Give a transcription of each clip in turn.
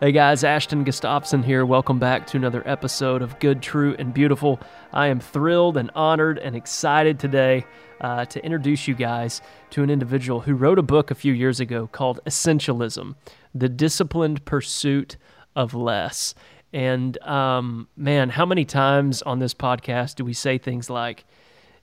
Hey guys, Ashton Gustafson here. Welcome back to another episode of Good, True, and Beautiful. I am thrilled and honored and excited today uh, to introduce you guys to an individual who wrote a book a few years ago called Essentialism The Disciplined Pursuit of Less. And um, man, how many times on this podcast do we say things like,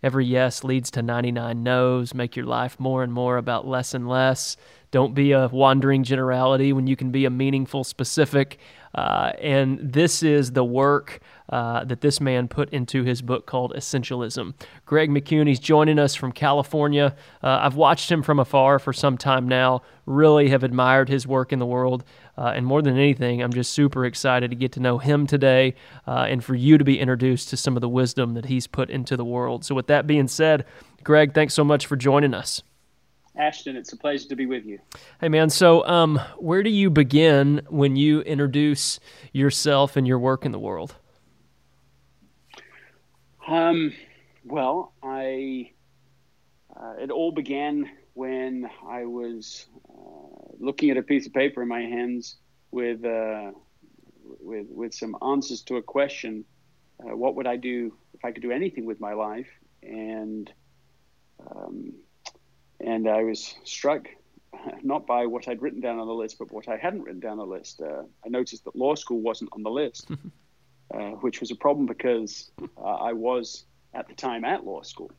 Every yes leads to 99 no's. Make your life more and more about less and less. Don't be a wandering generality when you can be a meaningful specific. Uh, and this is the work uh, that this man put into his book called Essentialism. Greg he's joining us from California. Uh, I've watched him from afar for some time now, really have admired his work in the world. Uh, and more than anything, I'm just super excited to get to know him today uh, and for you to be introduced to some of the wisdom that he's put into the world. So, with that being said, Greg, thanks so much for joining us. Ashton, it's a pleasure to be with you. Hey, man. So, um, where do you begin when you introduce yourself and your work in the world? Um, well, I uh, it all began when I was uh, looking at a piece of paper in my hands with uh, with with some answers to a question: uh, What would I do if I could do anything with my life? And um, and I was struck not by what I'd written down on the list, but what I hadn't written down on the list. Uh, I noticed that law school wasn't on the list, uh, which was a problem because uh, I was at the time at law school.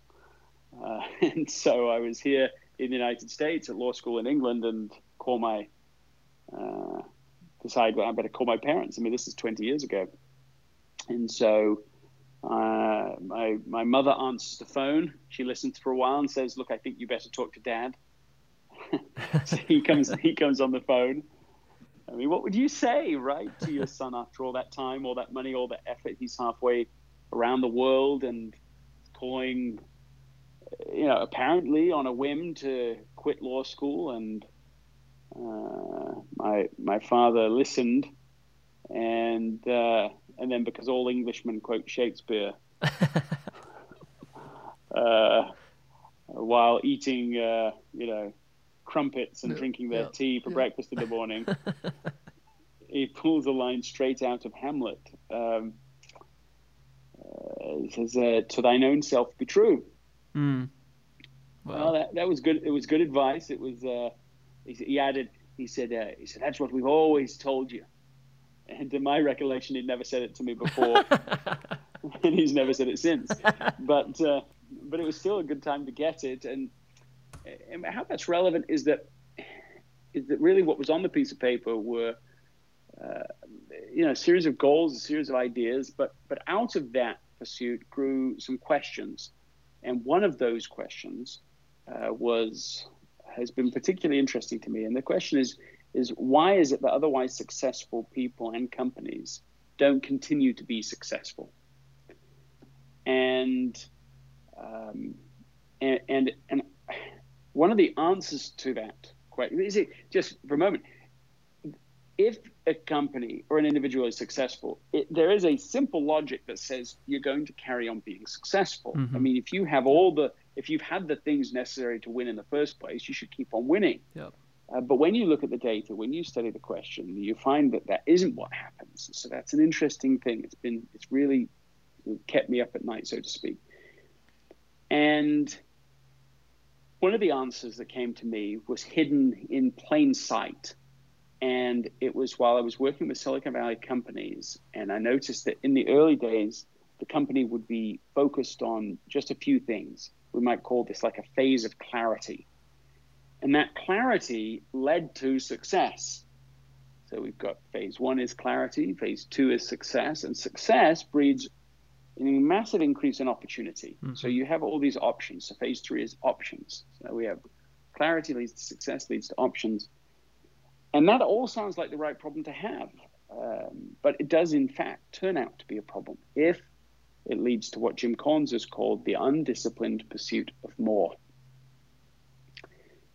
Uh, and so I was here in the United States at law school in England and call my, uh, decide well, I better call my parents. I mean, this is 20 years ago. And so uh, my my mother answers the phone. She listens for a while and says, "Look, I think you better talk to Dad." so he comes he comes on the phone. I mean, what would you say, right, to your son after all that time, all that money, all that effort? He's halfway around the world and calling, you know, apparently on a whim to quit law school. And my my father listened, and uh, and then because all Englishmen quote Shakespeare, uh, while eating, uh, you know, crumpets and drinking their yeah, tea for yeah. breakfast in the morning, he pulls a line straight out of Hamlet. Um, uh, says, uh, "To thine own self be true." Mm. Well, that, that was good. It was good advice. It was. Uh, he, he, added. He said. Uh, he said, "That's what we've always told you." And to my recollection, he'd never said it to me before, and he's never said it since. But uh, but it was still a good time to get it. And, and how that's relevant is that is that really what was on the piece of paper were uh, you know a series of goals, a series of ideas, but but out of that pursuit grew some questions, and one of those questions uh, was has been particularly interesting to me. And the question is is why is it that otherwise successful people and companies don't continue to be successful? And um, and, and and one of the answers to that question is it just for a moment if a company or an individual is successful, it, there is a simple logic that says you're going to carry on being successful. Mm-hmm. I mean, if you have all the, if you've had the things necessary to win in the first place, you should keep on winning. Yep. Uh, but when you look at the data, when you study the question, you find that that isn't what happens. So that's an interesting thing. It's been, it's really kept me up at night, so to speak. And one of the answers that came to me was hidden in plain sight. And it was while I was working with Silicon Valley companies, and I noticed that in the early days, the company would be focused on just a few things. We might call this like a phase of clarity and that clarity led to success. So we've got phase one is clarity, phase two is success, and success breeds a massive increase in opportunity. Mm-hmm. So you have all these options. So phase three is options. So we have clarity leads to success, leads to options. And that all sounds like the right problem to have. Um, but it does, in fact, turn out to be a problem if it leads to what Jim Collins has called the undisciplined pursuit of more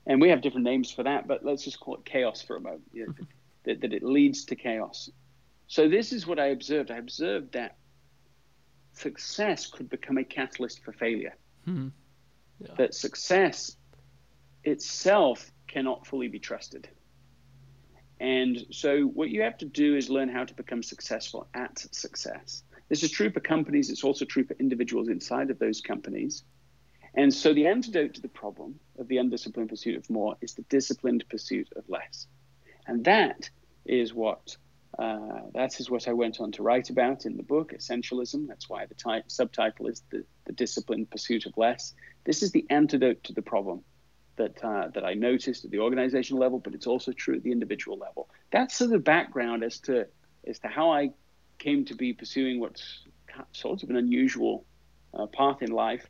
and we have different names for that, but let's just call it chaos for a moment. You know, that, that it leads to chaos. So this is what I observed. I observed that success could become a catalyst for failure. Hmm. Yeah. That success itself cannot fully be trusted. And so, what you have to do is learn how to become successful at success. This is true for companies, it's also true for individuals inside of those companies. And so, the antidote to the problem of the undisciplined pursuit of more is the disciplined pursuit of less. And that is what uh, that is what I went on to write about in the book, Essentialism. That's why the type, subtitle is the, the Disciplined Pursuit of Less. This is the antidote to the problem that uh, that I noticed at the organizational level, but it's also true at the individual level. That's sort of background as to as to how I came to be pursuing what's sort of an unusual uh, path in life,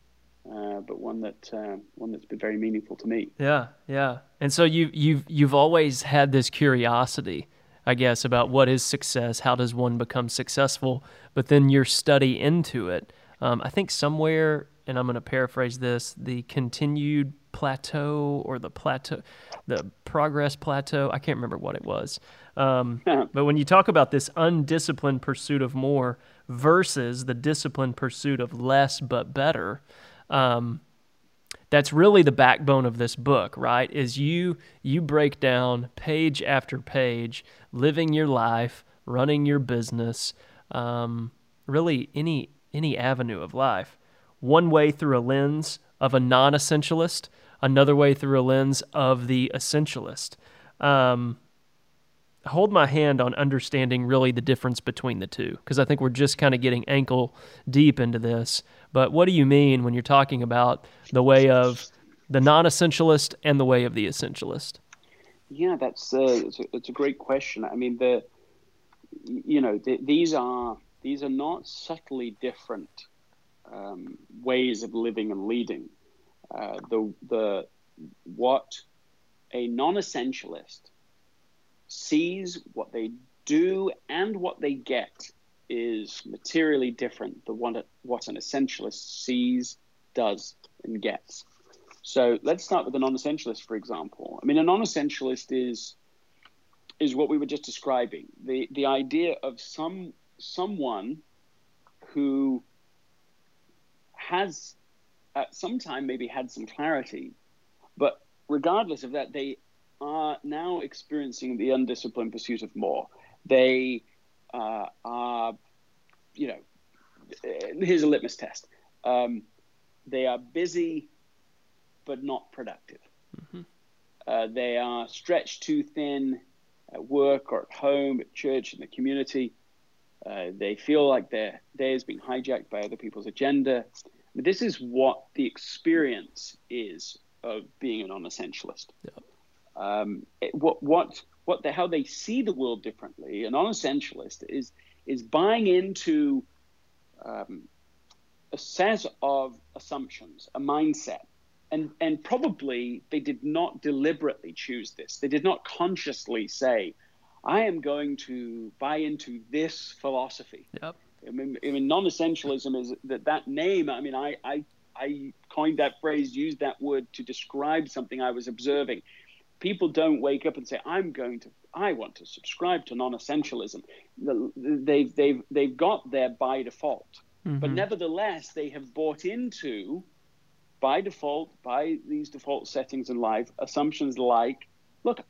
uh, but one that uh, one that's been very meaningful to me. Yeah, yeah. And so you you've you've always had this curiosity, I guess, about what is success, how does one become successful, but then your study into it. Um, I think somewhere, and I'm going to paraphrase this: the continued plateau or the plateau, the progress plateau. I can't remember what it was. Um, but when you talk about this undisciplined pursuit of more versus the disciplined pursuit of less but better, um, that's really the backbone of this book, right? Is you you break down page after page, living your life, running your business, um, really any any avenue of life, one way through a lens of a non-essentialist another way through a lens of the essentialist. Um, hold my hand on understanding really the difference between the two because I think we're just kind of getting ankle deep into this. But what do you mean when you're talking about the way of the non-essentialist and the way of the essentialist? Yeah, that's uh, it's, a, it's a great question. I mean, the you know the, these are these are not subtly different um, ways of living and leading. Uh, the the what a non-essentialist sees what they do and what they get is materially different than what, what an essentialist sees, does, and gets. So let's start with a non-essentialist, for example. I mean, a non-essentialist is is what we were just describing. The the idea of some someone who has at some time maybe had some clarity, but regardless of that, they are now experiencing the undisciplined pursuit of more. They uh, are, you know, here's a litmus test. Um, they are busy, but not productive. Mm-hmm. Uh, they are stretched too thin at work or at home, at church, in the community. Uh, they feel like their day is being hijacked by other people's agenda. This is what the experience is of being a non-essentialist. Yeah. Um, it, what what what the how they see the world differently. A non-essentialist is is buying into um, a set of assumptions, a mindset, and and probably they did not deliberately choose this. They did not consciously say, "I am going to buy into this philosophy." Yep. I mean, I mean, non-essentialism is that that name. I mean, I, I I coined that phrase, used that word to describe something I was observing. People don't wake up and say, "I'm going to, I want to subscribe to non-essentialism." They've they've they've got there by default, mm-hmm. but nevertheless, they have bought into, by default, by these default settings in life, assumptions like, "Look,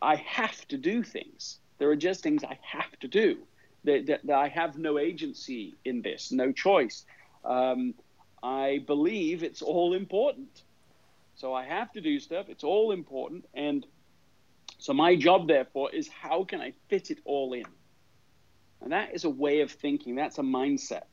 I have to do things. There are just things I have to do." That, that, that I have no agency in this, no choice. Um, I believe it's all important. So I have to do stuff. It's all important. And so my job, therefore, is how can I fit it all in? And that is a way of thinking. That's a mindset.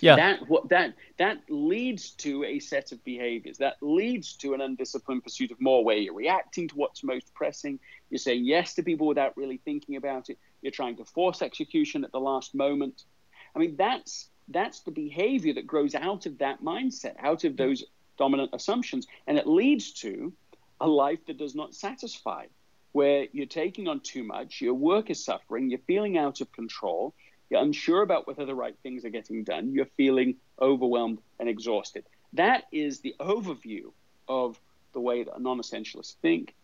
Yeah. That what that that leads to a set of behaviors. That leads to an undisciplined pursuit of more, where you're reacting to what's most pressing. You're saying yes to people without really thinking about it. You're trying to force execution at the last moment. I mean, that's that's the behavior that grows out of that mindset, out of those dominant assumptions, and it leads to a life that does not satisfy, where you're taking on too much, your work is suffering, you're feeling out of control, you're unsure about whether the right things are getting done, you're feeling overwhelmed and exhausted. That is the overview of the way that non-essentialists think,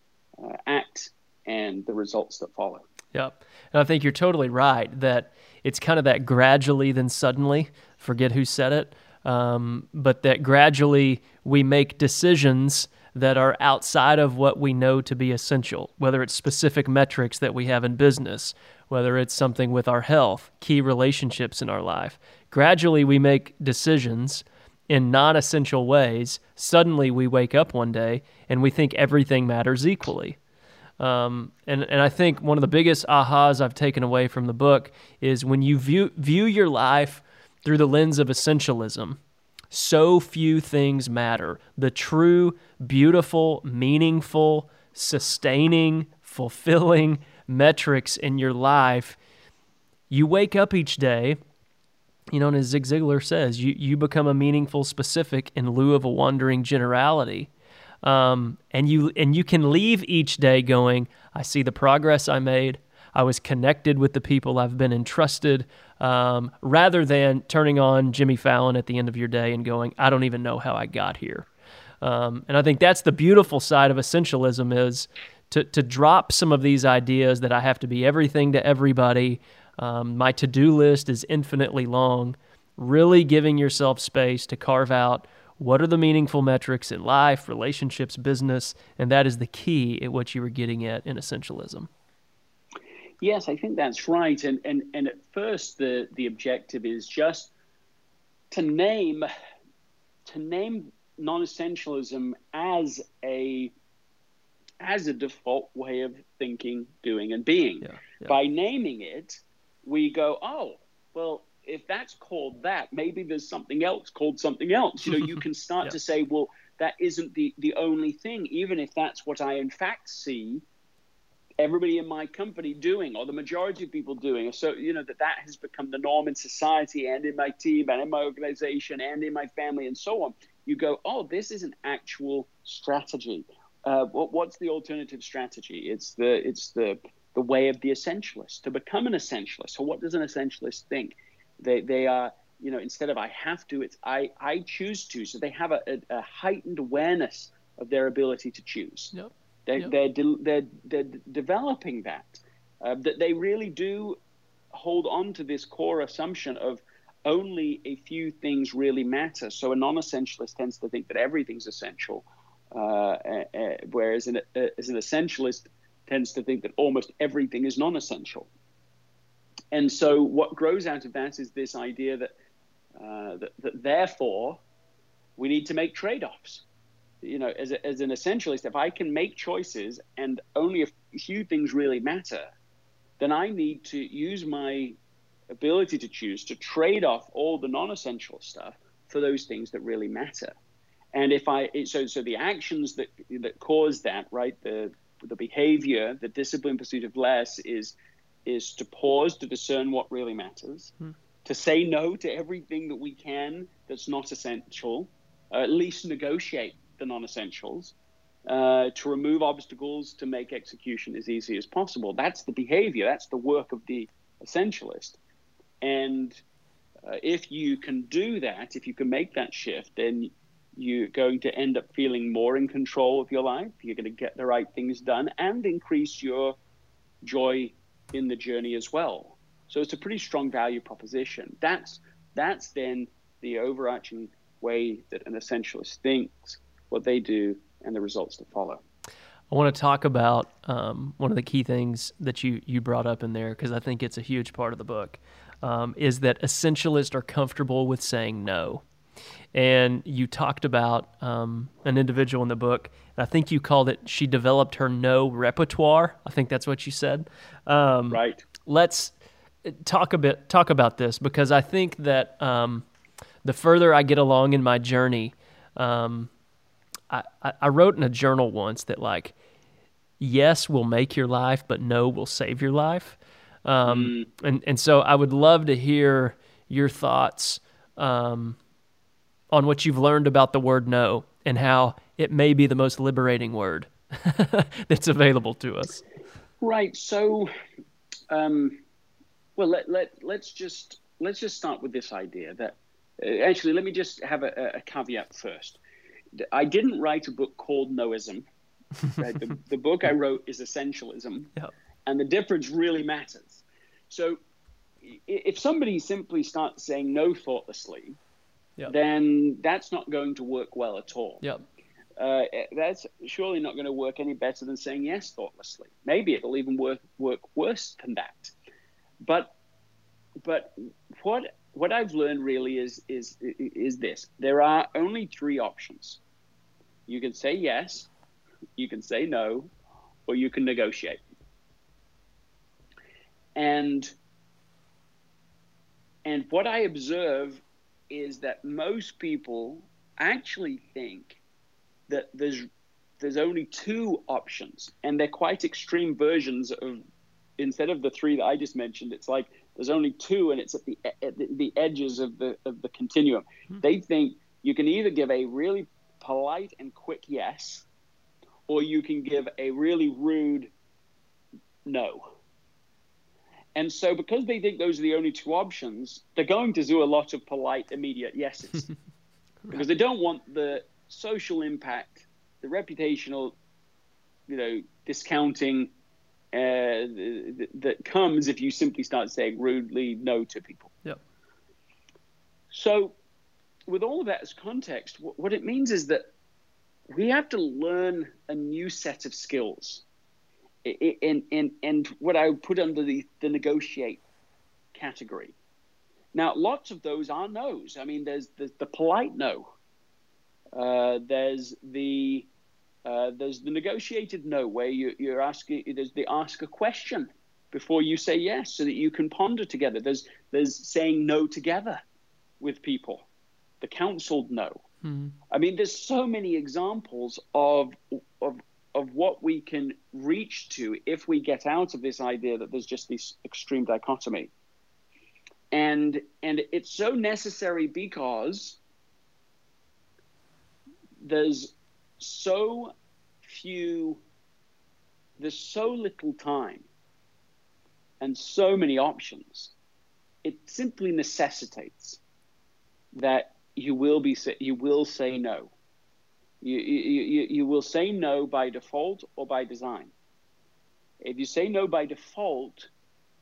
uh, act, and the results that follow. Yep. And I think you're totally right that it's kind of that gradually then suddenly, forget who said it, um, but that gradually we make decisions that are outside of what we know to be essential, whether it's specific metrics that we have in business, whether it's something with our health, key relationships in our life. Gradually, we make decisions in non essential ways. Suddenly, we wake up one day and we think everything matters equally. Um, and, and I think one of the biggest ahas I've taken away from the book is when you view, view your life through the lens of essentialism, so few things matter. The true, beautiful, meaningful, sustaining, fulfilling metrics in your life, you wake up each day, you know, and as Zig Ziglar says, you, you become a meaningful specific in lieu of a wandering generality. Um, and you and you can leave each day going, I see the progress I made. I was connected with the people I've been entrusted, um, rather than turning on Jimmy Fallon at the end of your day and going, I don't even know how I got here. Um, and I think that's the beautiful side of essentialism is to to drop some of these ideas that I have to be everything to everybody. Um, my to do list is infinitely long. Really giving yourself space to carve out what are the meaningful metrics in life, relationships, business, and that is the key at what you were getting at in essentialism. Yes, I think that's right. And and and at first the the objective is just to name to name non-essentialism as a as a default way of thinking, doing, and being. Yeah, yeah. By naming it, we go, oh, well, if that's called that, maybe there's something else called something else. You know, you can start yeah. to say, well, that isn't the the only thing, even if that's what I in fact see everybody in my company doing or the majority of people doing. So you know that that has become the norm in society and in my team and in my organization and in my family and so on. You go oh this is an actual strategy. Uh, what, what's the alternative strategy? It's the it's the the way of the essentialist to become an essentialist. So what does an essentialist think they they are you know instead of i have to it's i i choose to so they have a, a, a heightened awareness of their ability to choose yep. They're, yep. they're, de- they're, they're developing that. Uh, that they really do hold on to this core assumption of only a few things really matter. So a non-essentialist tends to think that everything's essential, uh, uh, whereas an, uh, as an essentialist tends to think that almost everything is non-essential. And so what grows out of that is this idea that, uh, that, that therefore we need to make trade-offs you know, as, a, as an essentialist, if I can make choices and only a few things really matter, then I need to use my ability to choose to trade off all the non-essential stuff for those things that really matter. And if I so so the actions that that cause that right the the behavior the disciplined pursuit of less is is to pause to discern what really matters, hmm. to say no to everything that we can that's not essential, at least negotiate the non-essentials, uh, to remove obstacles to make execution as easy as possible. That's the behavior. That's the work of the essentialist. And uh, if you can do that, if you can make that shift, then you're going to end up feeling more in control of your life. You're going to get the right things done and increase your joy in the journey as well. So it's a pretty strong value proposition. That's that's then the overarching way that an essentialist thinks what they do, and the results to follow. I want to talk about um, one of the key things that you you brought up in there because I think it's a huge part of the book. Um, is that essentialists are comfortable with saying no, and you talked about um, an individual in the book. I think you called it. She developed her no repertoire. I think that's what you said. Um, right. Let's talk a bit talk about this because I think that um, the further I get along in my journey, um, I, I wrote in a journal once that like yes will make your life, but no will save your life. Um, mm. and and so I would love to hear your thoughts um, on what you've learned about the word no and how it may be the most liberating word that's available to us. Right. So, um, well, let let let's just let's just start with this idea that uh, actually let me just have a, a caveat first. I didn't write a book called Noism. Right? the, the, book I wrote is Essentialism, yep. and the difference really matters. So, if somebody simply starts saying no thoughtlessly, yep. then that's not going to work well at all. Yep. uh, that's surely not going to work any better than saying yes thoughtlessly. Maybe it'll even work work worse than that. But but what what I've learned really is is is this: there are only three options. You can say yes, you can say no, or you can negotiate. And and what I observe is that most people actually think that there's there's only two options, and they're quite extreme versions of instead of the three that I just mentioned. It's like there's only two, and it's at the at the, edges of the of the continuum. Hmm. They think you can either give a really polite and quick yes, or you can give a really rude no. And so, because they think those are the only two options, they're going to do a lot of polite, immediate yeses. right. Because they don't want the social impact, the reputational, you know, discounting uh, that comes if you simply start saying rudely no to people. Yep. So, with all of that as context, what it means is that we have to learn a new set of skills and, and, and what I would put under the, the negotiate category. Now, lots of those are no's. I mean, there's the, the polite no. Uh, there's the uh, there's the negotiated no, where you, you're asking. There's the ask a question before you say yes, so that you can ponder together. There's there's saying no together with people. The counseled no. Mm-hmm. I mean, there's so many examples of of of what we can reach to if we get out of this idea that there's just this extreme dichotomy. And and it's so necessary because there's so few there's so little time and so many options it simply necessitates that you will be you will say no you, you, you will say no by default or by design. If you say no by default,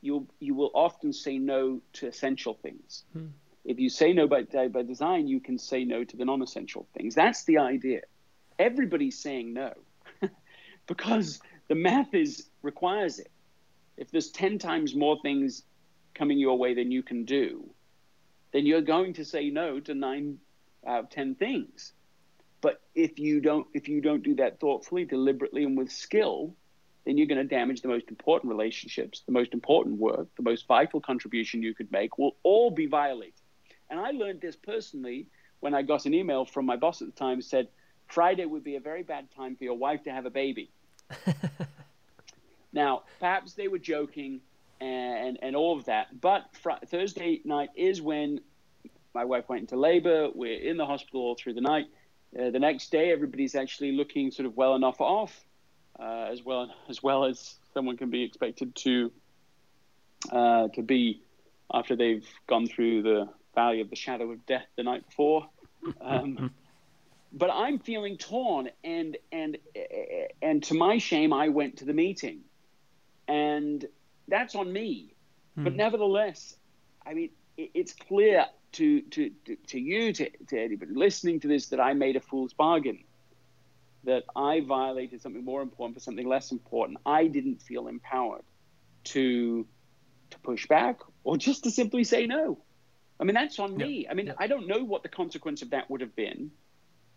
you you will often say no to essential things. Hmm. If you say no by, by design, you can say no to the non essential things. That's the idea. Everybody's saying no because the math is requires it. If there's 10 times more things coming your way than you can do, then you're going to say no to nine out of 10 things. But if you don't if you don't do that thoughtfully, deliberately, and with skill, then you're going to damage the most important relationships, the most important work, the most vital contribution you could make will all be violated. And I learned this personally when I got an email from my boss at the time said Friday would be a very bad time for your wife to have a baby. now, perhaps they were joking and and all of that, but fr- Thursday night is when my wife went into labor. We're in the hospital all through the night uh, the next day, everybody's actually looking sort of well enough off, uh, as well as well as someone can be expected to uh, to be after they've gone through the valley of the shadow of death the night before. Um, but I'm feeling torn, and and and to my shame, I went to the meeting, and that's on me. Hmm. But nevertheless, I mean, it, it's clear to, to, to, you, to, to anybody listening to this, that I made a fool's bargain, that I violated something more important for something less important. I didn't feel empowered to, to push back or just to simply say no. I mean, that's on me. I mean, yeah. I don't know what the consequence of that would have been,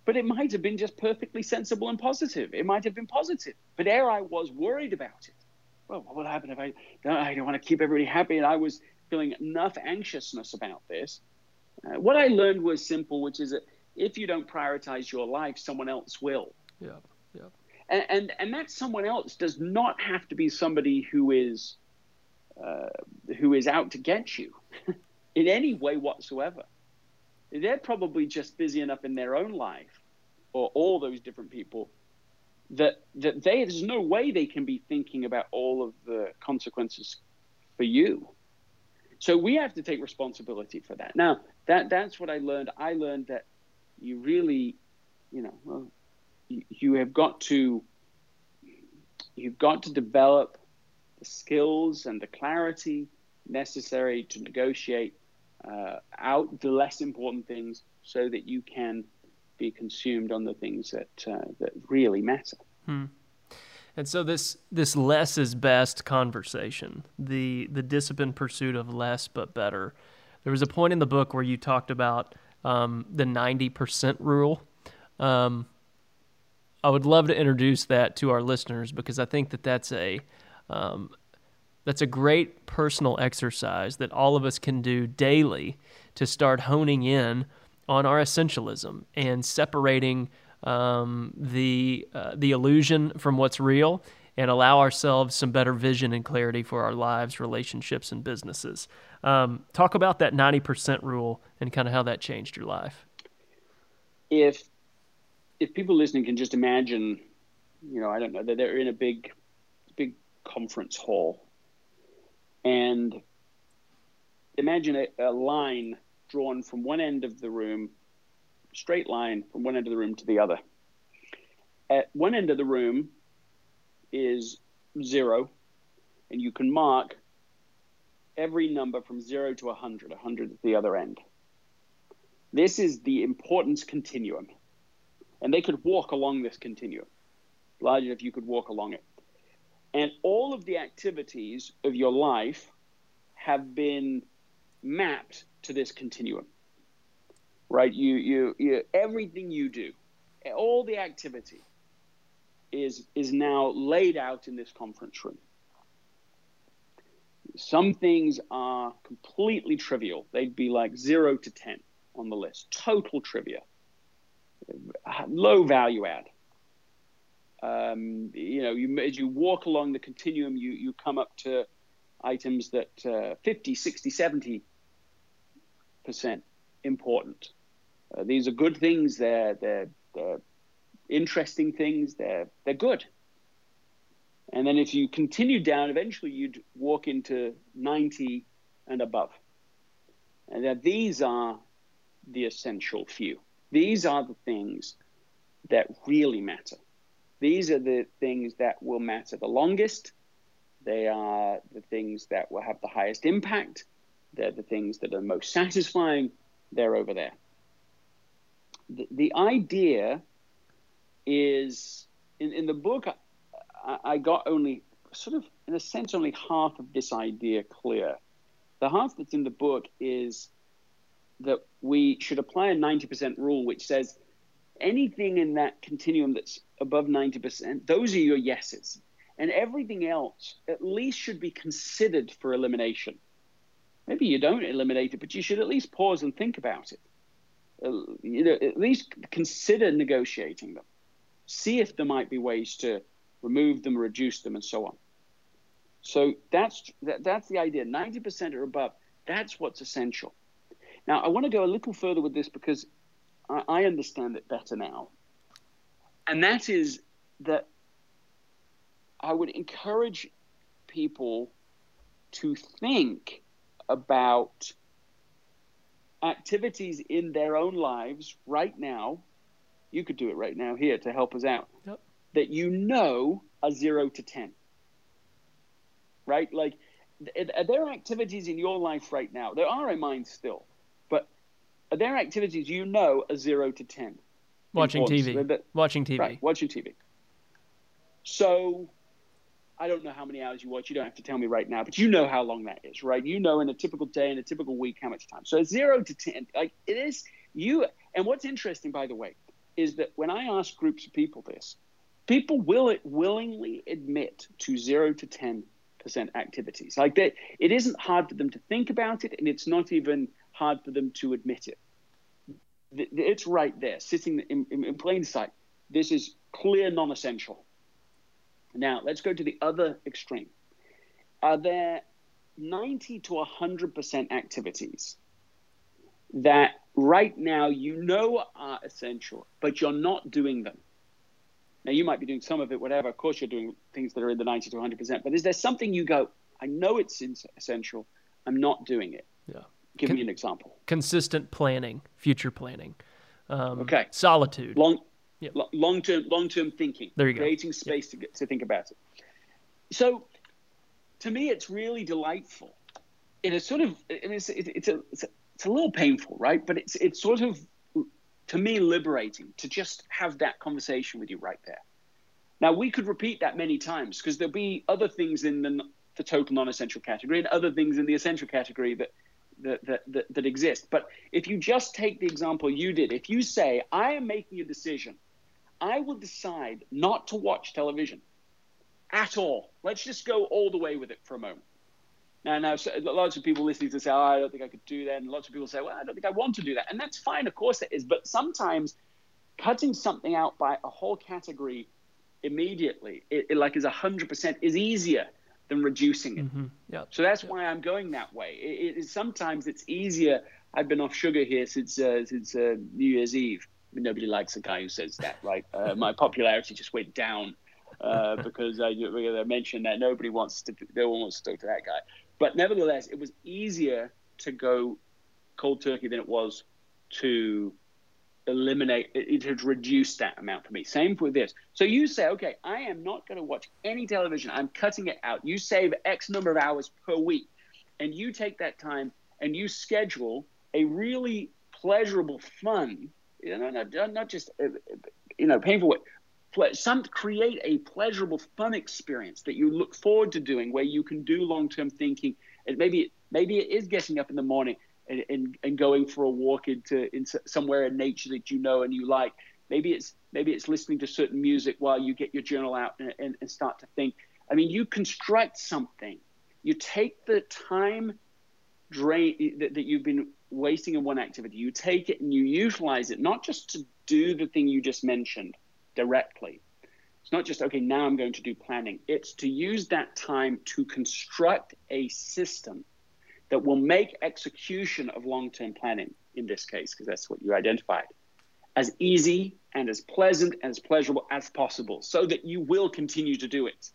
but it might have been just perfectly sensible and positive. It might have been positive. But there I was worried about it. Well, what will happen if I don't, I don't want to keep everybody happy? And I was feeling enough anxiousness about this uh, what I learned was simple, which is that if you don't prioritize your life, someone else will. Yeah, yeah. And and, and that someone else does not have to be somebody who is uh, who is out to get you in any way whatsoever. They're probably just busy enough in their own life, or all those different people, that that they there's no way they can be thinking about all of the consequences for you. So we have to take responsibility for that. Now, that that's what I learned. I learned that you really, you know, well, you, you have got to you've got to develop the skills and the clarity necessary to negotiate uh, out the less important things so that you can be consumed on the things that uh, that really matter. Hmm. And so this this less is best conversation, the the disciplined pursuit of less but better. There was a point in the book where you talked about um, the ninety percent rule. Um, I would love to introduce that to our listeners because I think that that's a um, that's a great personal exercise that all of us can do daily to start honing in on our essentialism and separating um, the uh, the illusion from what's real and allow ourselves some better vision and clarity for our lives, relationships, and businesses. Um, talk about that 90% rule and kind of how that changed your life. If if people listening can just imagine, you know, I don't know, that they're in a big big conference hall and imagine a, a line drawn from one end of the room straight line from one end of the room to the other. At one end of the room is zero, and you can mark every number from zero to 100, 100 at the other end. This is the importance continuum. And they could walk along this continuum. Imagine if you could walk along it. And all of the activities of your life have been mapped to this continuum right? You, you, you, everything you do, all the activity is is now laid out in this conference room. Some things are completely trivial. They'd be like zero to ten on the list, total trivia, low value add. Um, you know, you, as you walk along the continuum, you, you come up to items that uh, 50, 60, 70 percent important. Uh, these are good things. They're, they're, they're interesting things. They're, they're good. And then if you continue down, eventually you'd walk into 90 and above. And that these are the essential few. These are the things that really matter. These are the things that will matter the longest. They are the things that will have the highest impact. They're the things that are most satisfying. They're over there the, the idea is in, in the book, I, I got only sort of, in a sense, only half of this idea clear. The half that's in the book is that we should apply a 90% rule, which says anything in that continuum that's above 90%, those are your yeses. And everything else at least should be considered for elimination. Maybe you don't eliminate it, but you should at least pause and think about it. Uh, you know, at least consider negotiating them. See if there might be ways to remove them, reduce them, and so on. So that's that, that's the idea. Ninety percent or above. That's what's essential. Now I want to go a little further with this because I, I understand it better now, and that is that I would encourage people to think about activities in their own lives right now, you could do it right now here to help us out, yep. that you know are zero to 10. Right? Like, are there activities in your life right now? There are in mine still, but are there activities you know are zero to 10? Watching TV. watching TV. Right, watching TV. So I don't know how many hours you watch. You don't have to tell me right now, but you know how long that is, right? You know in a typical day, in a typical week, how much time. So zero to 10, like it is you. And what's interesting, by the way, is that when I ask groups of people this, people will it willingly admit to zero to 10 percent activities. Like that, it isn't hard for them to think about it, and it's not even hard for them to admit it. It's right there, sitting in, in, in plain sight. This is clear non-essential now, let's go to the other extreme. Are there 90 to 100% activities that right now you know are essential, but you're not doing them? Now, you might be doing some of it, whatever. Of course, you're doing things that are in the 90 to 100%, but is there something you go, I know it's essential, I'm not doing it? Yeah. Give Con- me an example. Consistent planning, future planning. Um, okay. Solitude. Long, Yep. Long term, long term thinking. There you go. Creating space yep. to get, to think about it. So, to me, it's really delightful. In a sort of, it's, it's, a, it's a, it's a little painful, right? But it's it's sort of to me liberating to just have that conversation with you right there. Now we could repeat that many times because there'll be other things in the, the total non-essential category and other things in the essential category that that, that, that, that exist. But if you just take the example you did, if you say, I am making a decision, I will decide not to watch television at all. Let's just go all the way with it for a moment. Now, now so lots of people listening to say, oh, I don't think I could do that. And lots of people say, well, I don't think I want to do that. And that's fine. Of course it is. But sometimes cutting something out by a whole category immediately, it, it like is 100% is easier than reducing it. Mm-hmm. Yep. So that's why I'm going that way. It, it, sometimes it's easier. I've been off sugar here since uh, since uh, New Year's Eve. I mean, nobody likes a guy who says that, right? Uh, my popularity just went down uh, because I, I, mentioned that nobody wants to. No one wants to talk to that guy. But nevertheless, it was easier to go cold turkey than it was to eliminate it, has reduced that amount for me. Same with this. So you say okay i am not going to watch any television. I'm cutting it out. You save x number of hours per week. And you take that time and you schedule a really pleasurable fun you know not, not just uh, you know painful some create a pleasurable fun experience that you look forward to doing where you can do long-term thinking and maybe maybe it is getting up in the morning and, and, and going for a walk into, somewhere in nature that you know and you like. Maybe it's maybe it's listening to certain music while you get your journal out and, and, and start to think. I mean, you construct something. You take the time drain that, that you've been wasting in one activity. You take it and you utilize it, not just to do the thing you just mentioned directly. It's not just, okay, now I'm going to do planning. It's to use that time to construct a system that will make execution of long term planning, in this case, because that's what you identified, as easy and as pleasant and as pleasurable as possible so that you will continue to do it.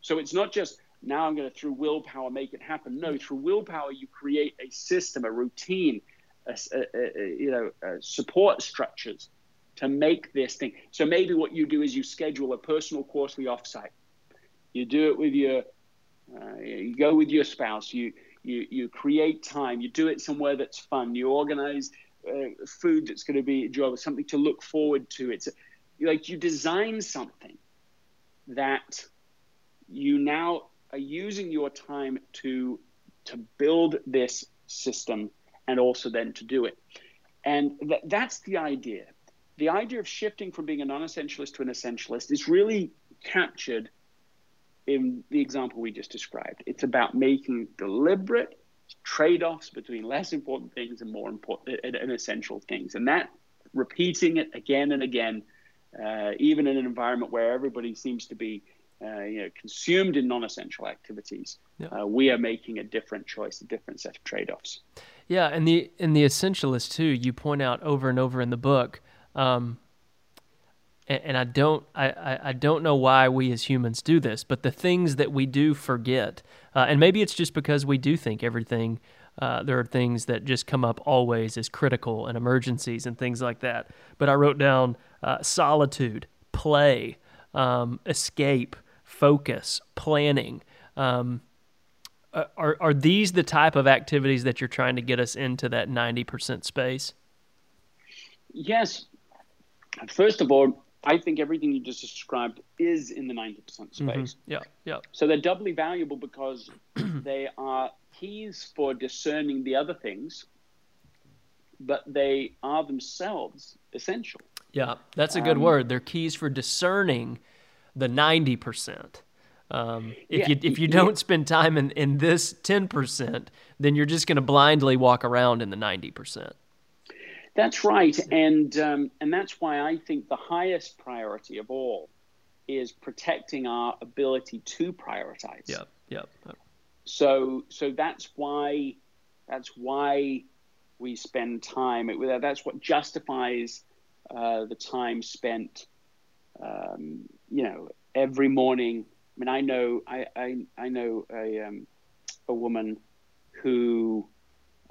So it's not just now I'm going to through willpower make it happen. No, through willpower you create a system, a routine, a, a, a, you know, uh, support structures to make this thing. So maybe what you do is you schedule a personal quarterly offsite. You do it with your, uh, you go with your spouse. You you you create time. You do it somewhere that's fun. You organize uh, food that's going to be enjoyable, something to look forward to. It's like you design something that you now are using your time to to build this system and also then to do it. And th- that's the idea. The idea of shifting from being a non-essentialist to an essentialist is really captured in the example we just described. It's about making deliberate trade-offs between less important things and more important and, essential things, and that repeating it again and again, uh, even in an environment where everybody seems to be uh, you know, consumed in non-essential activities, yeah. uh, we are making a different choice, a different set of trade-offs. Yeah, and the and the essentialist too. You point out over and over in the book. Um, and, I don't I, I don't know why we as humans do this, but the things that we do forget, uh, and maybe it's just because we do think everything. Uh, there are things that just come up always as critical and emergencies and things like that. But I wrote down uh, solitude, play, um, escape, focus, planning. Um, are are these the type of activities that you're trying to get us into that ninety percent space? Yes. First of all, I think everything you just described is in the 90% mm-hmm. space. Mm-hmm. Yeah, yeah. So they're doubly valuable because they are keys for discerning the other things, but they are themselves essential. Yeah, that's a good um, word. They're keys for discerning the 90%. Um, if yeah, you if you don't yeah. spend time in, in this 10%, then you're just going to blindly walk around in the 90%. That's right, and um, and that's why I think the highest priority of all is protecting our ability to prioritize. Yep, yep. So so that's why that's why we spend time. That's what justifies uh, the time spent. Um, you know, every morning. I mean, I know I I, I know a um, a woman who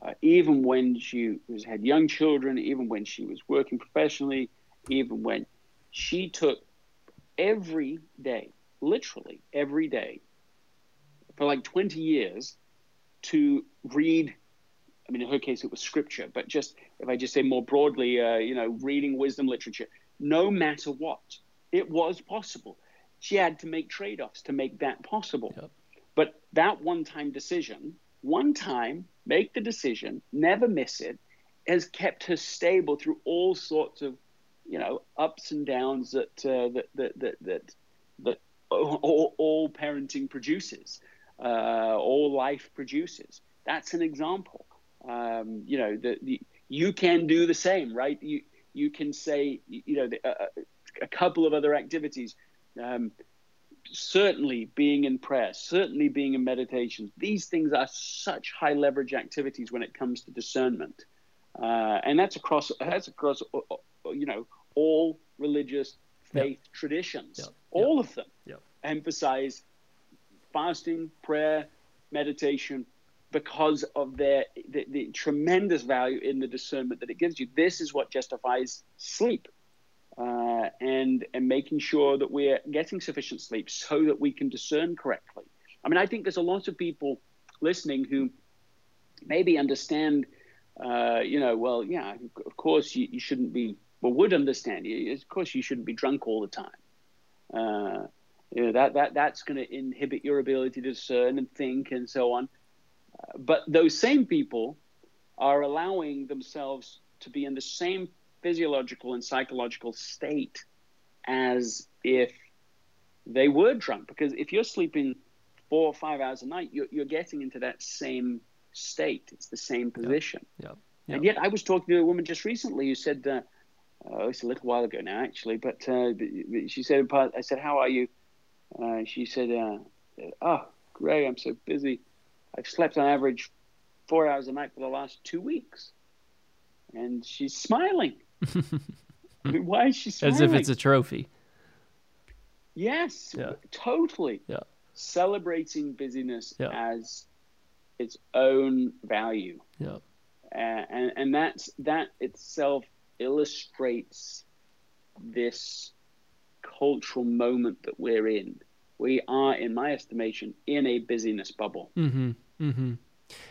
uh, even when she was had young children, even when she was working professionally, even when she took every day, literally every day, for like 20 years, to read I mean, in her case, it was scripture, but just if I just say more broadly, uh, you know, reading wisdom literature, no matter what, it was possible. She had to make trade offs to make that possible. Yep. But that one time decision, one time, make the decision, never miss it, has kept her stable through all sorts of, you know, ups and downs that uh, that, that that that that all, all parenting produces, uh, all life produces. That's an example. Um, you know, the, the, you can do the same, right? You you can say, you know, the, uh, a couple of other activities. Um, certainly being in prayer, certainly being in meditation. These things are such high leverage activities when it comes to discernment, uh, and that's across that's across uh, uh, you know all religious faith traditions, all of them. Emphasize fasting, prayer, meditation because of their the, the tremendous value in the discernment that it gives you. This is what justifies sleep uh, and and making sure that we're getting sufficient sleep so that we can discern correctly. I mean, I think there's a lot of people listening who maybe understand, uh, you know, well, yeah, of course you, you shouldn't be, well, would understand. Of course you shouldn't be drunk all the time. Uh, you know, that that that's going to inhibit your ability to discern and think and so on. Uh, but those same people are allowing themselves to be in the same physiological and psychological state as if they were drunk. Because if you're sleeping four or five hours a night, you're, you're getting into that same state. It's the same position. Yeah. Yep. Yep. And yet, I was talking to a woman just recently who said, uh, oh, it's a little while ago now, actually, but uh, she said, I said, how are you? Uh, she said, uh, oh, Greg, I'm so busy. I've slept on average four hours a night for the last two weeks. And she's smiling. Why is she smiling? As if it's a trophy. Yes, yeah. totally. Yeah. Celebrating busyness yeah. as its own value. Yeah. Uh, and and that's that itself illustrates this cultural moment that we're in. We are, in my estimation, in a busyness bubble. Mm-hmm. Mm-hmm.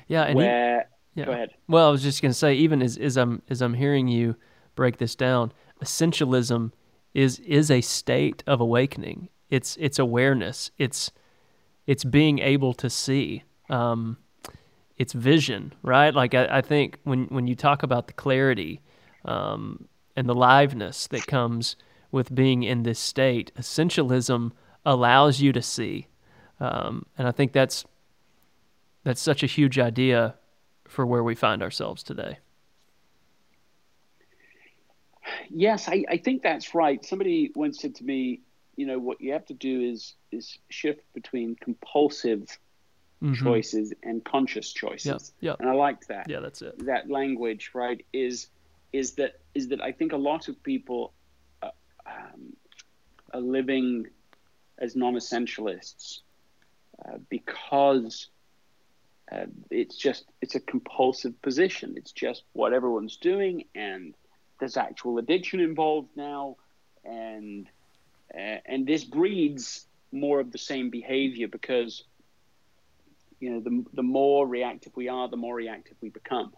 Yeah. where he, yeah. go ahead. Well, I was just going to say, even as, as I'm as I'm hearing you break this down, essentialism is is a state of awakening. It's it's awareness. It's it's being able to see. Um, it's vision, right? Like I, I, think when when you talk about the clarity um, and the liveness that comes with being in this state, essentialism allows you to see, um, and I think that's that's such a huge idea for where we find ourselves today. Yes, I, I think that's right. Somebody once said to me, you know, what you have to do is is shift between compulsive mm-hmm. choices and conscious choices. Yep, yep. And I liked that. Yeah, that's it. That language, right, is is that is that I think a lot of people uh, um, are living as non-essentialists uh, because uh, it's just it's a compulsive position. It's just what everyone's doing, and there's actual addiction involved now, and uh, and this breeds more of the same behavior because you know the the more reactive we are, the more reactive we become,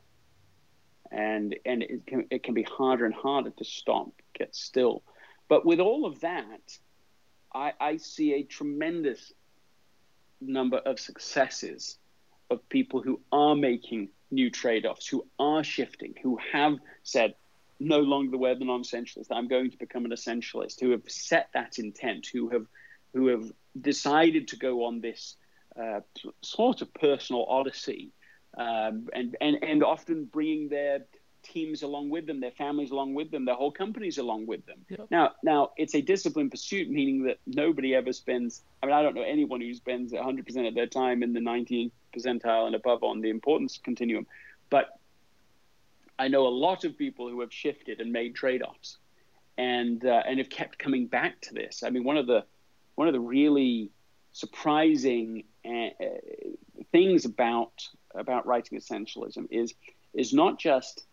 and and it can it can be harder and harder to stop, get still. But with all of that, I, I see a tremendous number of successes of people who are making new trade-offs, who are shifting, who have said, no longer the wear the non-essentialist. I'm going to become an essentialist. Who have set that intent. Who have who have decided to go on this uh, sort of personal odyssey, um, and and and often bringing their teams along with them, their families along with them, their whole companies along with them. Yep. Now, now it's a disciplined pursuit, meaning that nobody ever spends. I mean, I don't know anyone who spends 100% of their time in the 90th percentile and above on the importance continuum, but I know a lot of people who have shifted and made trade-offs, and uh, and have kept coming back to this. I mean, one of the one of the really surprising uh, things about about writing essentialism is is not just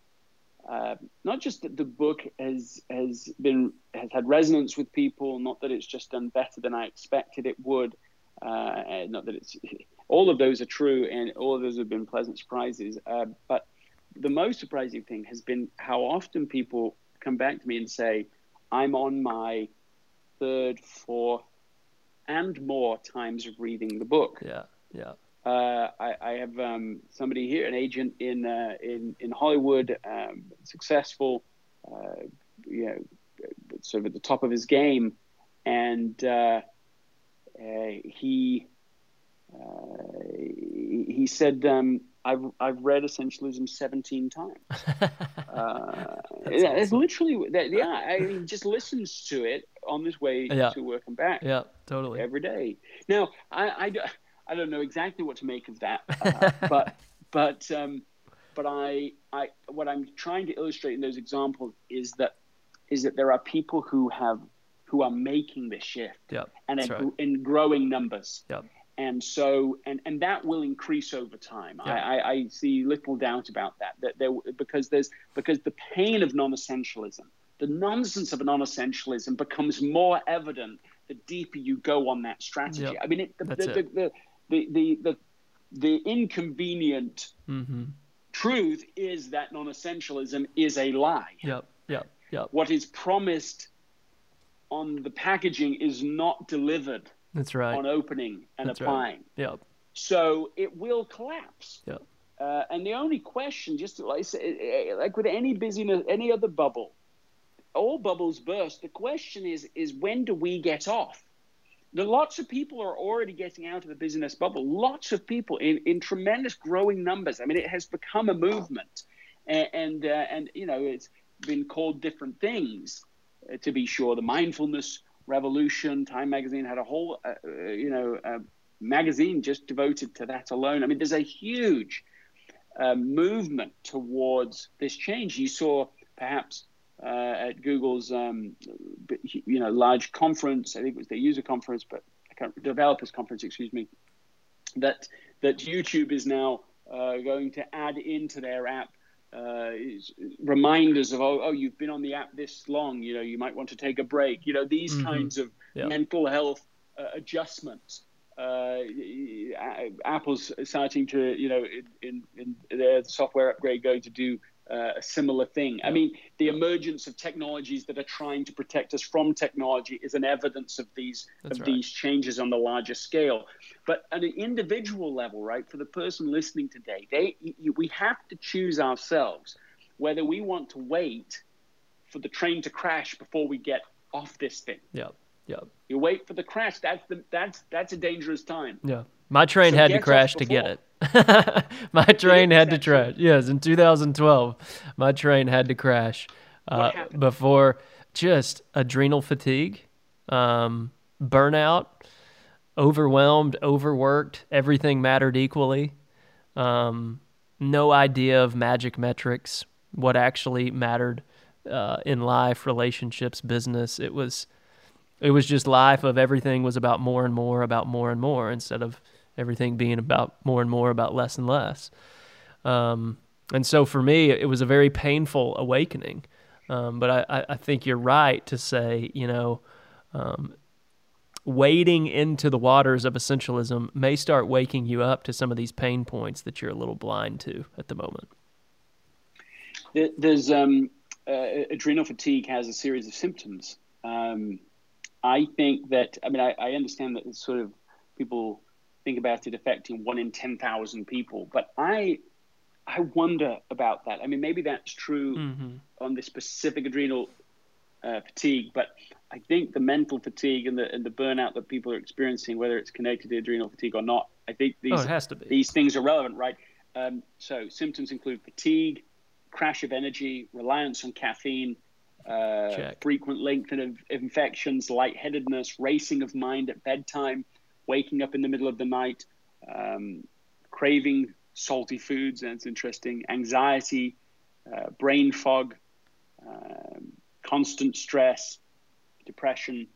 uh, not just that the book has has been has had resonance with people, not that it's just done better than I expected it would, uh, not that it's all of those are true and all of those have been pleasant surprises, uh, but the most surprising thing has been how often people come back to me and say, I'm on my third, fourth, and more times of reading the book. Yeah, yeah. Uh, I, I, have um, somebody here, an agent in uh, in in Hollywood, um, successful, uh, you know, sort of at the top of his game, and uh, uh, he uh, he said, um, I've, I've read Essentialism 17 times. uh, yeah, it's literally, that, yeah, I, he just listens to it on this way yeah. to work and back. Yeah, totally. Every day. Now, I, I, I don't know exactly what to make of that, uh, but, but, um, but I, I, what I'm trying to illustrate in those examples is that, is that there are people who have, who are making this shift yep, and in, right. in growing numbers. Yep and so and and that will increase over time. Yeah. I, I, I, see little doubt about that. That there because there's because the pain of non-essentialism, the nonsense of non-essentialism becomes more evident the deeper you go on that strategy. Yep. I mean, it, the, the, it. The, the, the, the, the inconvenient mm-hmm. truth is that non-essentialism is a lie. Yep. Yep. Yep. What is promised on the packaging is not delivered that's right. On opening and That's applying. Right. Yep. So it will collapse. Yep. Uh, and the only question, just like, like with any business, any other bubble, all bubbles burst. The question is, is when do we get off? The lots of people are already getting out of the business bubble. Lots of people in, in tremendous growing numbers. I mean, it has become a movement, and and, uh, and you know it's been called different things. Uh, to be sure, the mindfulness revolution. Time magazine had a whole, uh, uh, you know, uh, magazine just devoted to that alone. I mean, there's a huge uh, movement towards this change. You saw perhaps uh, at Google's, um, you know, large conference. I think it was their user conference, but developers conference, excuse me. That that YouTube is now uh, going to add into their app uh, reminders of oh, oh you've been on the app this long you know you might want to take a break you know these mm-hmm. kinds of yeah. mental health uh, adjustments uh, Apple's starting to you know in, in, in their software upgrade going to do uh, a similar thing. I mean, the emergence of technologies that are trying to protect us from technology is an evidence of these That's of right. these changes on the larger scale. But at an individual level, right, for the person listening today, they we have to choose ourselves whether we want to wait for the train to crash before we get off this thing. Yeah. Yeah. You wait for the crash. That's the that's that's a dangerous time. Yeah. My train So had to crash to get it. my train had to crash. Yes, in 2012, my train had to crash uh, before just adrenal fatigue, um, burnout, overwhelmed, overworked. Everything mattered equally. Um, no idea of magic metrics, what actually mattered uh, in life, relationships, business. It was, it was just life of everything was about more and more, about more and more, instead of everything being about more and more, about less and less. Um, and so for me, it was a very painful awakening. Um, but I, I think you're right to say, you know, um, wading into the waters of essentialism may start waking you up to some of these pain points that you're a little blind to at the moment. There's um, uh, adrenal fatigue has a series of symptoms. Um, I think that I mean I, I understand that it's sort of people think about it affecting one in ten thousand people, but I I wonder about that. I mean maybe that's true Mm-hmm. on the specific adrenal uh, fatigue, but I think the mental fatigue and the and the burnout that people are experiencing, whether it's connected to adrenal fatigue or not, I think these Oh, has to be. these things are relevant, right? Um, so symptoms include fatigue, crash of energy, reliance on caffeine, uh, frequent lengthening of infections, lightheadedness, racing of mind at bedtime, waking up in the middle of the night, um, craving salty foods, and it's interesting, anxiety, uh, brain fog, um, constant stress, depression.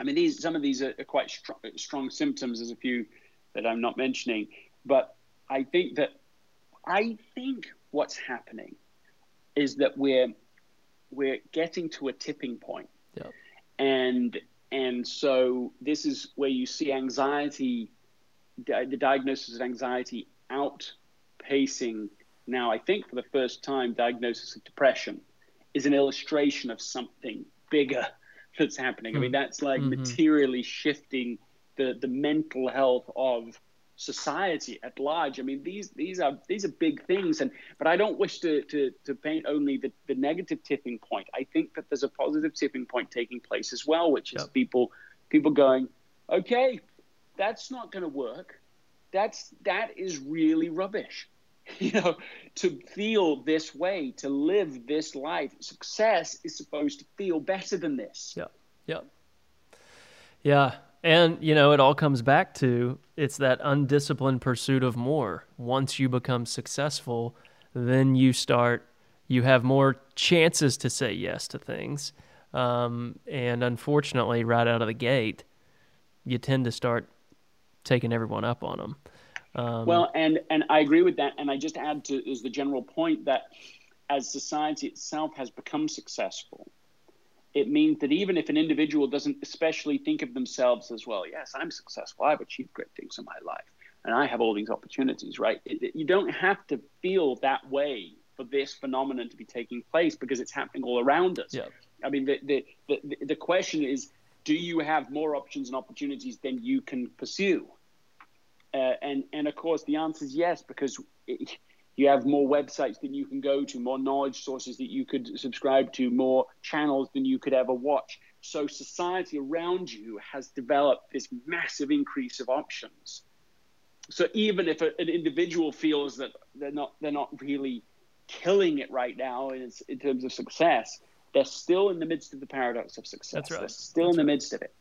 I mean, these some of these are, are quite strong, strong symptoms. There's a few that I'm not mentioning, but I think that I think what's happening is that we're we're getting to a tipping point, Yep. and and so this is where you see anxiety, di- the diagnosis of anxiety outpacing now, I think for the first time, diagnosis of depression is an illustration of something bigger that's happening. I mean, hmm. that's like mm-hmm. materially shifting the, the mental health of society at large. I mean, these these are these are big things, and but I don't wish to to, to paint only the, the negative tipping point. I think that there's a positive tipping point taking place as well, which is yep. people people going, okay, that's not going to work. That's that is really rubbish. You know, to feel this way, to live this life, success is supposed to feel better than this. Yeah, yeah, yeah. And, you know, it all comes back to it's that undisciplined pursuit of more. Once you become successful, then you start, you have more chances to say yes to things. Um, and unfortunately, right out of the gate, you tend to start taking everyone up on them. Um, well, and, and I agree with that. And I just add to is the general point that as society itself has become successful, it means that even if an individual doesn't especially think of themselves as well, yes, I'm successful, I've achieved great things in my life, and I have all these opportunities, right? It, it, you don't have to feel that way for this phenomenon to be taking place because it's happening all around us. Yeah. I mean, the, the, the, the question is do you have more options and opportunities than you can pursue? Uh, and, and of course, the answer is yes, because it, you have more websites than you can go to, more knowledge sources that you could subscribe to, more channels than you could ever watch. So society around you has developed this massive increase of options. So even if a, an individual feels that they're not they're not really killing it right now in, in terms of success, they're still in the midst of the paradox of success. Right. They're still That's in the right. midst of it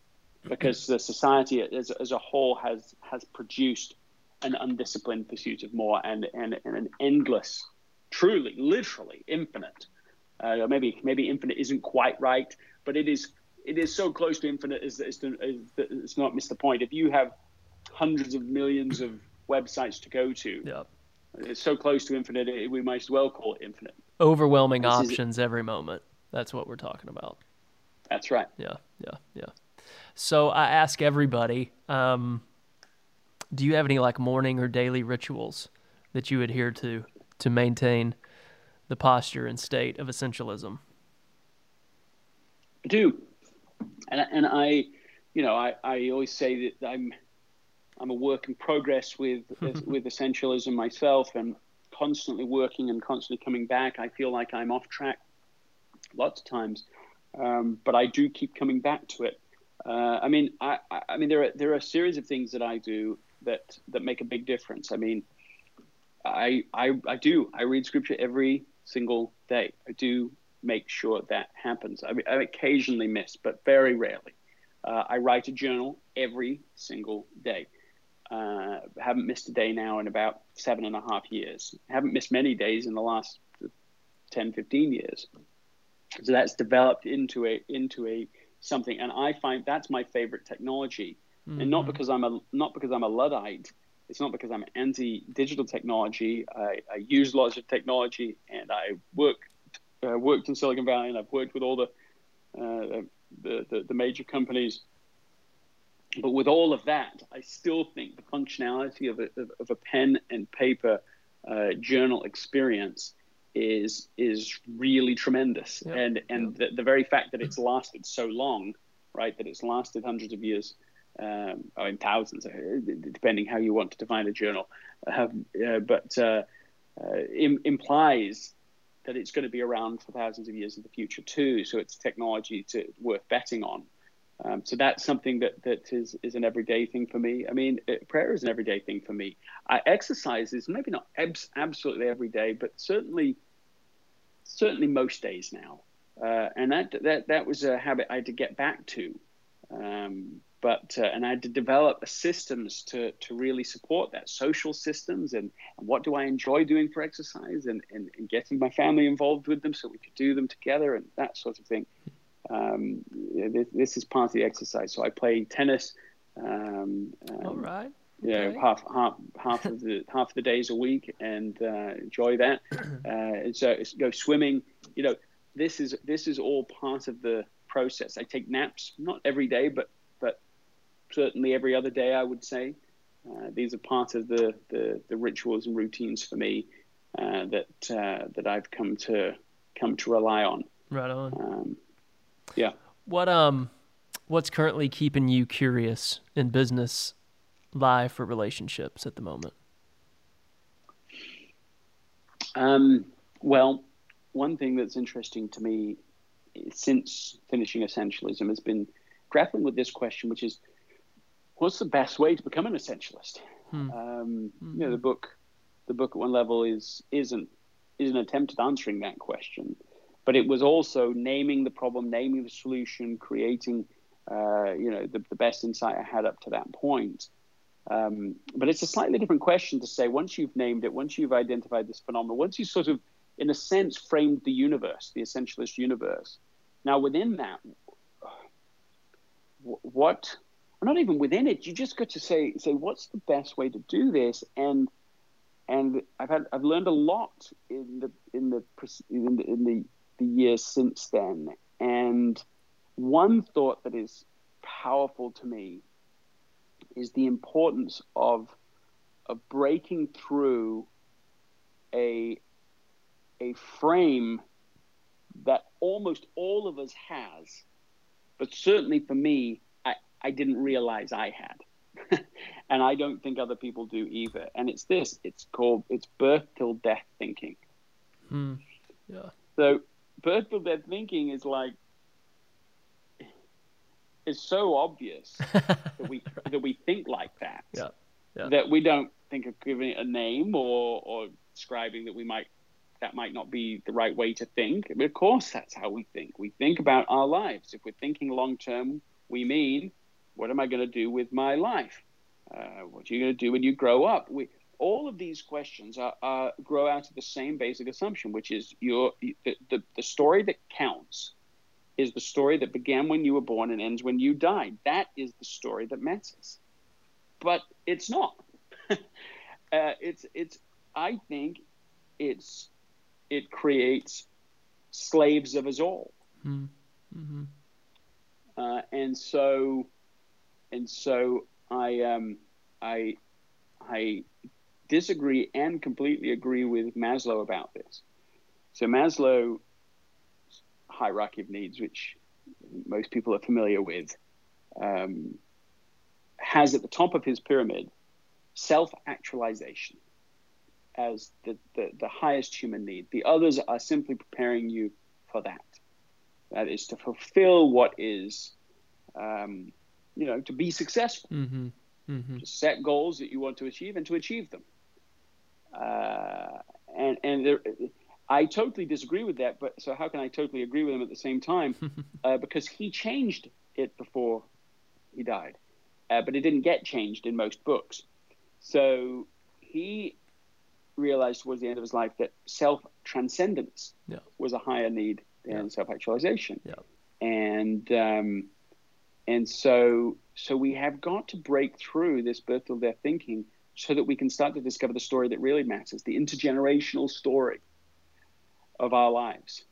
because the society as, as a whole has has produced an undisciplined pursuit of more and, and, and an endless, truly, literally infinite. Uh, maybe maybe infinite isn't quite right, but it is it is so close to infinite as, as, to, as it's not missed the point. If you have hundreds of millions of websites to go to, it's so close to infinite, it, we might as well call it infinite. Overwhelming this options every moment. That's what we're talking about. That's right. Yeah, yeah, yeah. So I ask everybody. Um, do you have any like morning or daily rituals that you adhere to to maintain the posture and state of essentialism? I do, and and I, you know, I, I always say that I'm I'm a work in progress with with essentialism myself, and constantly working and constantly coming back. I feel like I'm off track lots of times, um, but I do keep coming back to it. Uh, I mean, I, I mean, there are there are a series of things that I do that that make a big difference. I mean, I I I do. I read scripture every single day. I do make sure that happens. I, I occasionally miss, but very rarely. Uh, I write a journal every single day. Uh, haven't missed a day now in about seven and a half years. haven't missed many days in the last 10, 15 years. So that's developed into a into a something, and I find that's my favorite technology mm-hmm. and not mm-hmm. because I'm a not because I'm a luddite. It's not because I'm anti digital technology. I, I, use lots of technology, and I work uh, worked in Silicon Valley, and I've worked with all the, uh, the, the the major companies. But with all of that, I still think the functionality of a, of, of a pen and paper uh, journal experience is is really tremendous. Yep. And and yep. the, the very fact that it's lasted so long, right? That it's lasted hundreds of years um, or in thousands, uh, depending how you want to define a journal. Um, uh, but uh, uh, Im- implies that it's going to be around for thousands of years in the future too. So it's technology to worth betting on. Um, so that's something that that is is an everyday thing for me. I mean, it, uh, prayer is an everyday thing for me. I exercise is maybe not abs- absolutely every day, but certainly certainly most days now. And that that that was a habit I had to get back to. Um, but uh, and I had to develop the systems to to really support that social systems and, and what do I enjoy doing for exercise and, and, and, getting my family involved with them so we could do them together and that sort of thing. Um, this, this, is part of the exercise. So I play tennis. Um, um, All right. Yeah, okay. half half half of the half of the days a week and uh, enjoy that. Uh, and so go swimming. You know, this is this is all part of the process. I take naps, not every day, but certainly every other day, I would say. Uh, these are part of the, the, the, rituals and routines for me. uh, that uh, that I've come to come to rely on. Right on. Um, yeah. What um, what's currently keeping you curious in business, life, or relationships at the moment? Um, well, one thing that's interesting to me since finishing essentialism has been grappling with this question, which is, what's the best way to become an essentialist? Hmm. Um. You know, the book, the book at one level is isn't is an attempt at answering that question, but it was also naming the problem, naming the solution, creating, uh, you know, the, the best insight I had up to that point. Um, but it's a slightly different question to say once you've named it, once you've identified this phenomenon, once you sort of, in a sense, framed the universe, the essentialist universe. Now, within that, what, not even within it, you just got to say, say, what's the best way to do this? And and I've had I've learned a lot in the in the in the, in the, the years since then. And one thought that is powerful to me is the importance of of breaking through a a frame that almost all of us has, but certainly for me, I, didn't realize I had. and I don't think other people do either. And it's this, it's called it's birth till death thinking. Hmm. Yeah. So birth till death thinking is like it's so obvious that we right. that we think like that. Yeah. yeah. That we don't think of giving it a name or or describing that we might that might not be the right way to think. But of course, that's how we think. We think about our lives. If we're thinking long term, we mean, what am I going to do with my life? Uh, what are you going to do when you grow up? We, all of these questions are, are, grow out of the same basic assumption, which is your the, the, the story that counts is the story that began when you were born and ends when you died. That is the story that matters. But it's not. uh, it's it's. I think it's it creates slaves of us all. Hmm. Mm-hmm. Uh, and so, and so I um I I disagree and completely agree with Maslow about this. So Maslow hierarchy of needs, which most people are familiar with, um, has at the top of his pyramid self actualization as the, the, the, highest human need. The others are simply preparing you for that. That is to fulfill what is, um, you know, to be successful. Mm-hmm. Mm-hmm. Set goals that you want to achieve and to achieve them. Uh, and and there, I totally disagree with that, but so how can I totally agree with him at the same time? uh, because he changed it before he died, uh, but it didn't get changed in most books. So he realized towards the end of his life that self transcendence yeah. was a higher need than yeah. self actualization. Yeah. And um, and so so we have got to break through this birth of their thinking so that we can start to discover the story that really matters, the intergenerational story of our lives.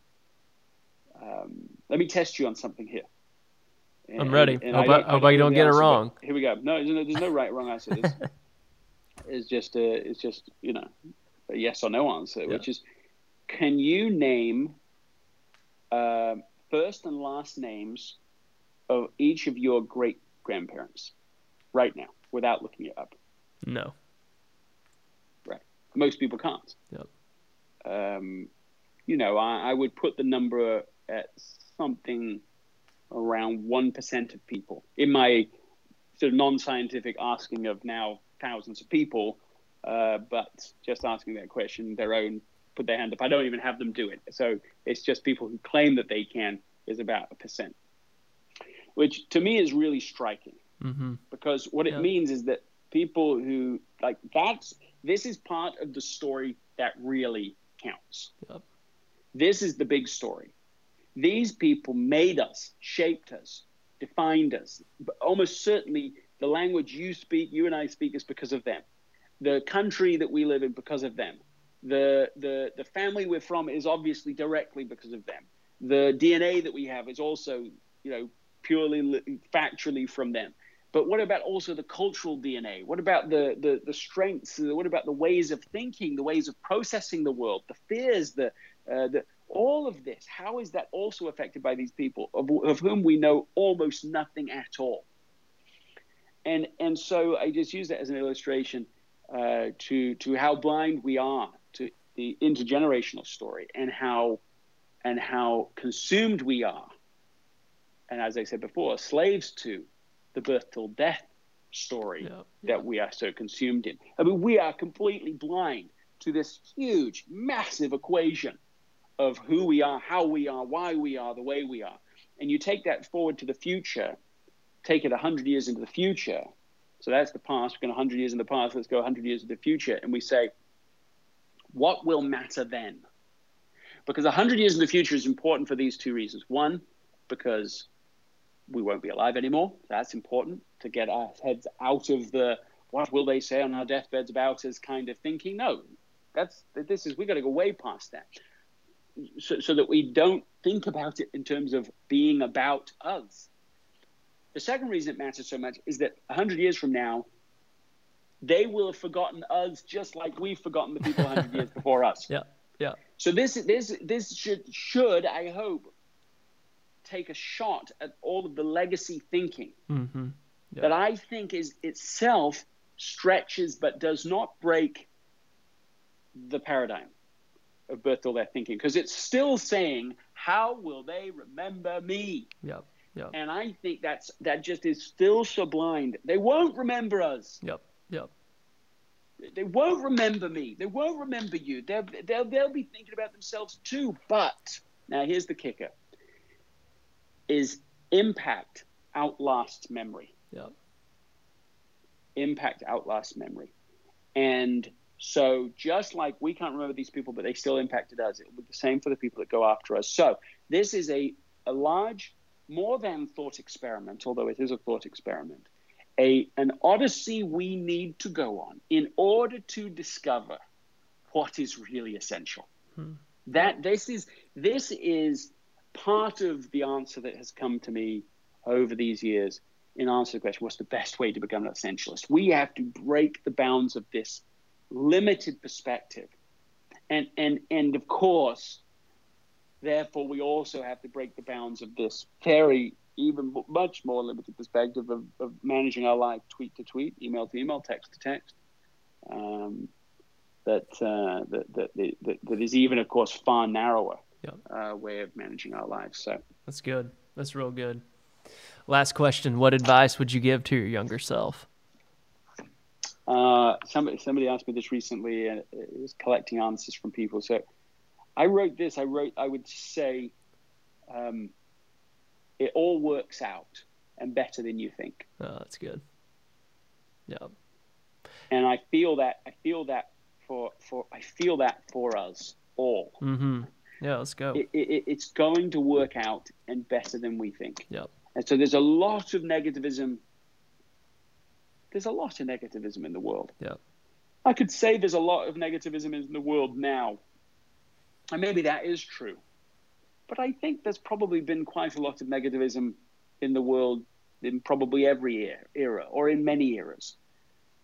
Um, let me test you on something here. And, I'm ready. And hope I, I, hope I don't get answer, it wrong. Here we go. No, there's no, there's no right wrong answer. It's, it's just a, it's just you know a yes or no answer, yeah. which is, can you name uh, first and last names of each of your great grandparents right now without looking it up? No. Right. Most people can't. Yep. Um, you know, I, I would put the number at something around 1% of people in my sort of non-scientific asking of now thousands of people uh, but just asking that question their own put their hand up i don't even have them do it so it's just people who claim that they can is about a percent which to me is really striking mm-hmm. because what it means is that people who like that's this is part of the story that really counts yep. This is the big story. These people made us, shaped us, defined us. But almost certainly, the language you speak, you and I speak, is because of them. The country that we live in, because of them. The, the, the family we're from is obviously directly because of them. The DNA that we have is also, you know, purely factually from them. but what about also the cultural DNA? What about the, the, the strengths? What about the ways of thinking, the ways of processing the world, the fears, the, uh, the, all of this? How is that also affected by these people of, of whom we know almost nothing at all? And, and so I just use that as an illustration uh, to, to how blind we are to the intergenerational story and how, and how consumed we are. And as I said before, slaves to the birth till death story yeah, yeah. that we are so consumed in. I mean, we are completely blind to this huge, massive equation of who we are, how we are, why we are, the way we are. And you take that forward to the future, take it 100 years into the future. So that's the past. We're going 100 years in the past. Let's go 100 years into the future. And we say, what will matter then? Because 100 years in the future is important for these two reasons. One, because we won't be alive anymore. That's important to get our heads out of the what will they say on our deathbeds about us kind of thinking. No, that's this is we got to go way past that, so, so that we don't think about it in terms of being about us. The second reason it matters so much is that hundred years from now, they will have forgotten us just like we've forgotten the people hundred years before us. Yeah, yeah. So this this this should should I hope take a shot at all of the legacy thinking mm-hmm. yeah. that I think is itself stretches but does not break the paradigm of death thinking because it's still saying how will they remember me? Yep yep. And i think that's that just is still so blind. They won't remember us. Yep yep. They won't remember me. They won't remember you. They'll, they'll, they'll be thinking about themselves too. But now here's the kicker is impact outlasts memory. Yeah. Impact outlasts memory. And so just like we can't remember these people, but they still impacted us, it will be the same for the people that go after us. So this is a, a large, more than thought experiment, although it is a thought experiment, a an odyssey we need to go on in order to discover what is really essential. Hmm. That this is this is part of the answer that has come to me over these years in answer to the question what's the best way to become an essentialist? We have to break the bounds of this limited perspective. And and and of course therefore we also have to break the bounds of this very even much more limited perspective of, of managing our life tweet to tweet email to email text to text. Um, that, uh, that, that, that, that is even of course far narrower uh, way of managing our lives. So that's good. That's real good. Last question: What advice would you give to your younger self? Uh, somebody somebody asked me this recently, and it was collecting answers from people. So I wrote this. I wrote. I would say, um, it all works out and better than you think. Oh, that's good. Yeah. And I feel that. I feel that for for I feel that for us all. Mm-hmm. Yeah, let's go. It, it, it's going to work out and better than we think. Yep. And so there's a lot of negativism. There's a lot of negativism in the world. Yeah. I could say there's a lot of negativism in the world now. And maybe that is true. But I think there's probably been quite a lot of negativism in the world in probably every era or in many eras.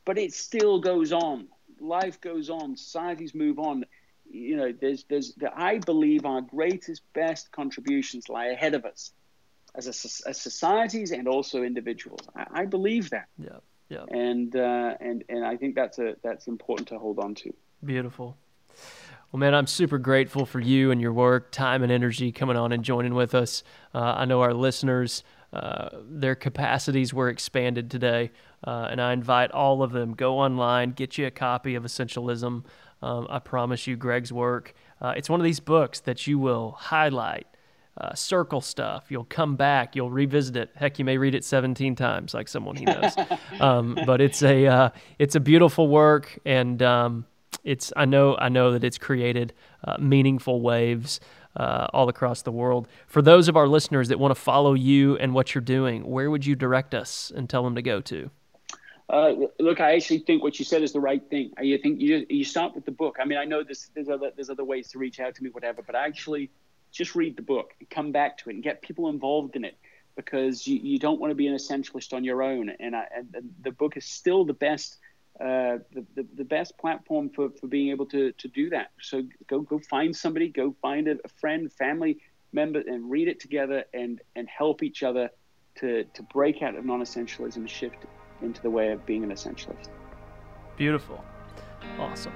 But it still goes on. Life goes on. Societies move on you know, there's, there's, the, I believe our greatest, best contributions lie ahead of us as, a, as societies and also individuals. I, I believe that. Yeah. Yeah. And, uh, and, and I think that's a, that's important to hold on to. Beautiful. Well, man, I'm super grateful for you and your work, time, and energy coming on and joining with us. Uh, I know our listeners, uh, their capacities were expanded today, uh, and I invite all of them go online, get you a copy of Essentialism. Um, I promise you, Greg's work. Uh, it's one of these books that you will highlight, uh, circle stuff. You'll come back, you'll revisit it. Heck, you may read it 17 times, like someone he knows. um, but it's a uh, it's a beautiful work, and um, it's I know I know that it's created uh, meaningful waves. Uh, all across the world. For those of our listeners that want to follow you and what you're doing, where would you direct us and tell them to go to? Uh, look, I actually think what you said is the right thing. I think you you start with the book. I mean, I know there's there's other there's other ways to reach out to me, whatever, but actually just read the book and come back to it and get people involved in it because you, you don't want to be an essentialist on your own. And, I, and the book is still the best uh, the, the, the, best platform for, for being able to, to do that. So go go find somebody, go find a, a friend, family member, and read it together and and help each other to to break out of non-essentialism, and shift into the way of being an essentialist. Beautiful, awesome.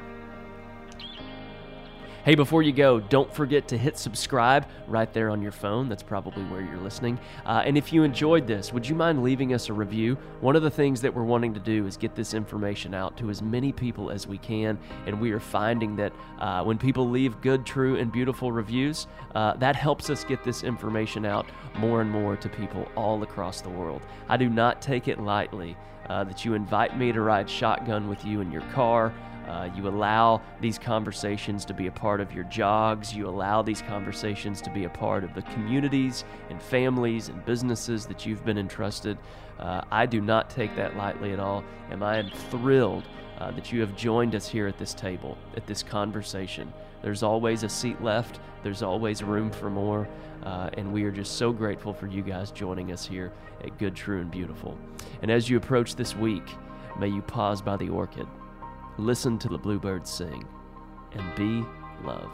Hey, before you go, don't forget to hit subscribe right there on your phone. That's probably where you're listening. Uh, and if you enjoyed this, would you mind leaving us a review? One of the things that we're wanting to do is get this information out to as many people as we can. And we are finding that uh, when people leave good, true, and beautiful reviews, uh, that helps us get this information out more and more to people all across the world. I do not take it lightly uh, that you invite me to ride shotgun with you in your car. Uh, you allow these conversations to be a part of your jogs. You allow these conversations to be a part of the communities and families and businesses that you've been entrusted. Uh, I do not take that lightly at all, and I am thrilled uh, that you have joined us here at this table, at this conversation. There's always a seat left, there's always room for more, uh, and we are just so grateful for you guys joining us here at Good, True, and Beautiful. And as you approach this week, may you pause by the orchid listen to the bluebirds sing, and be love.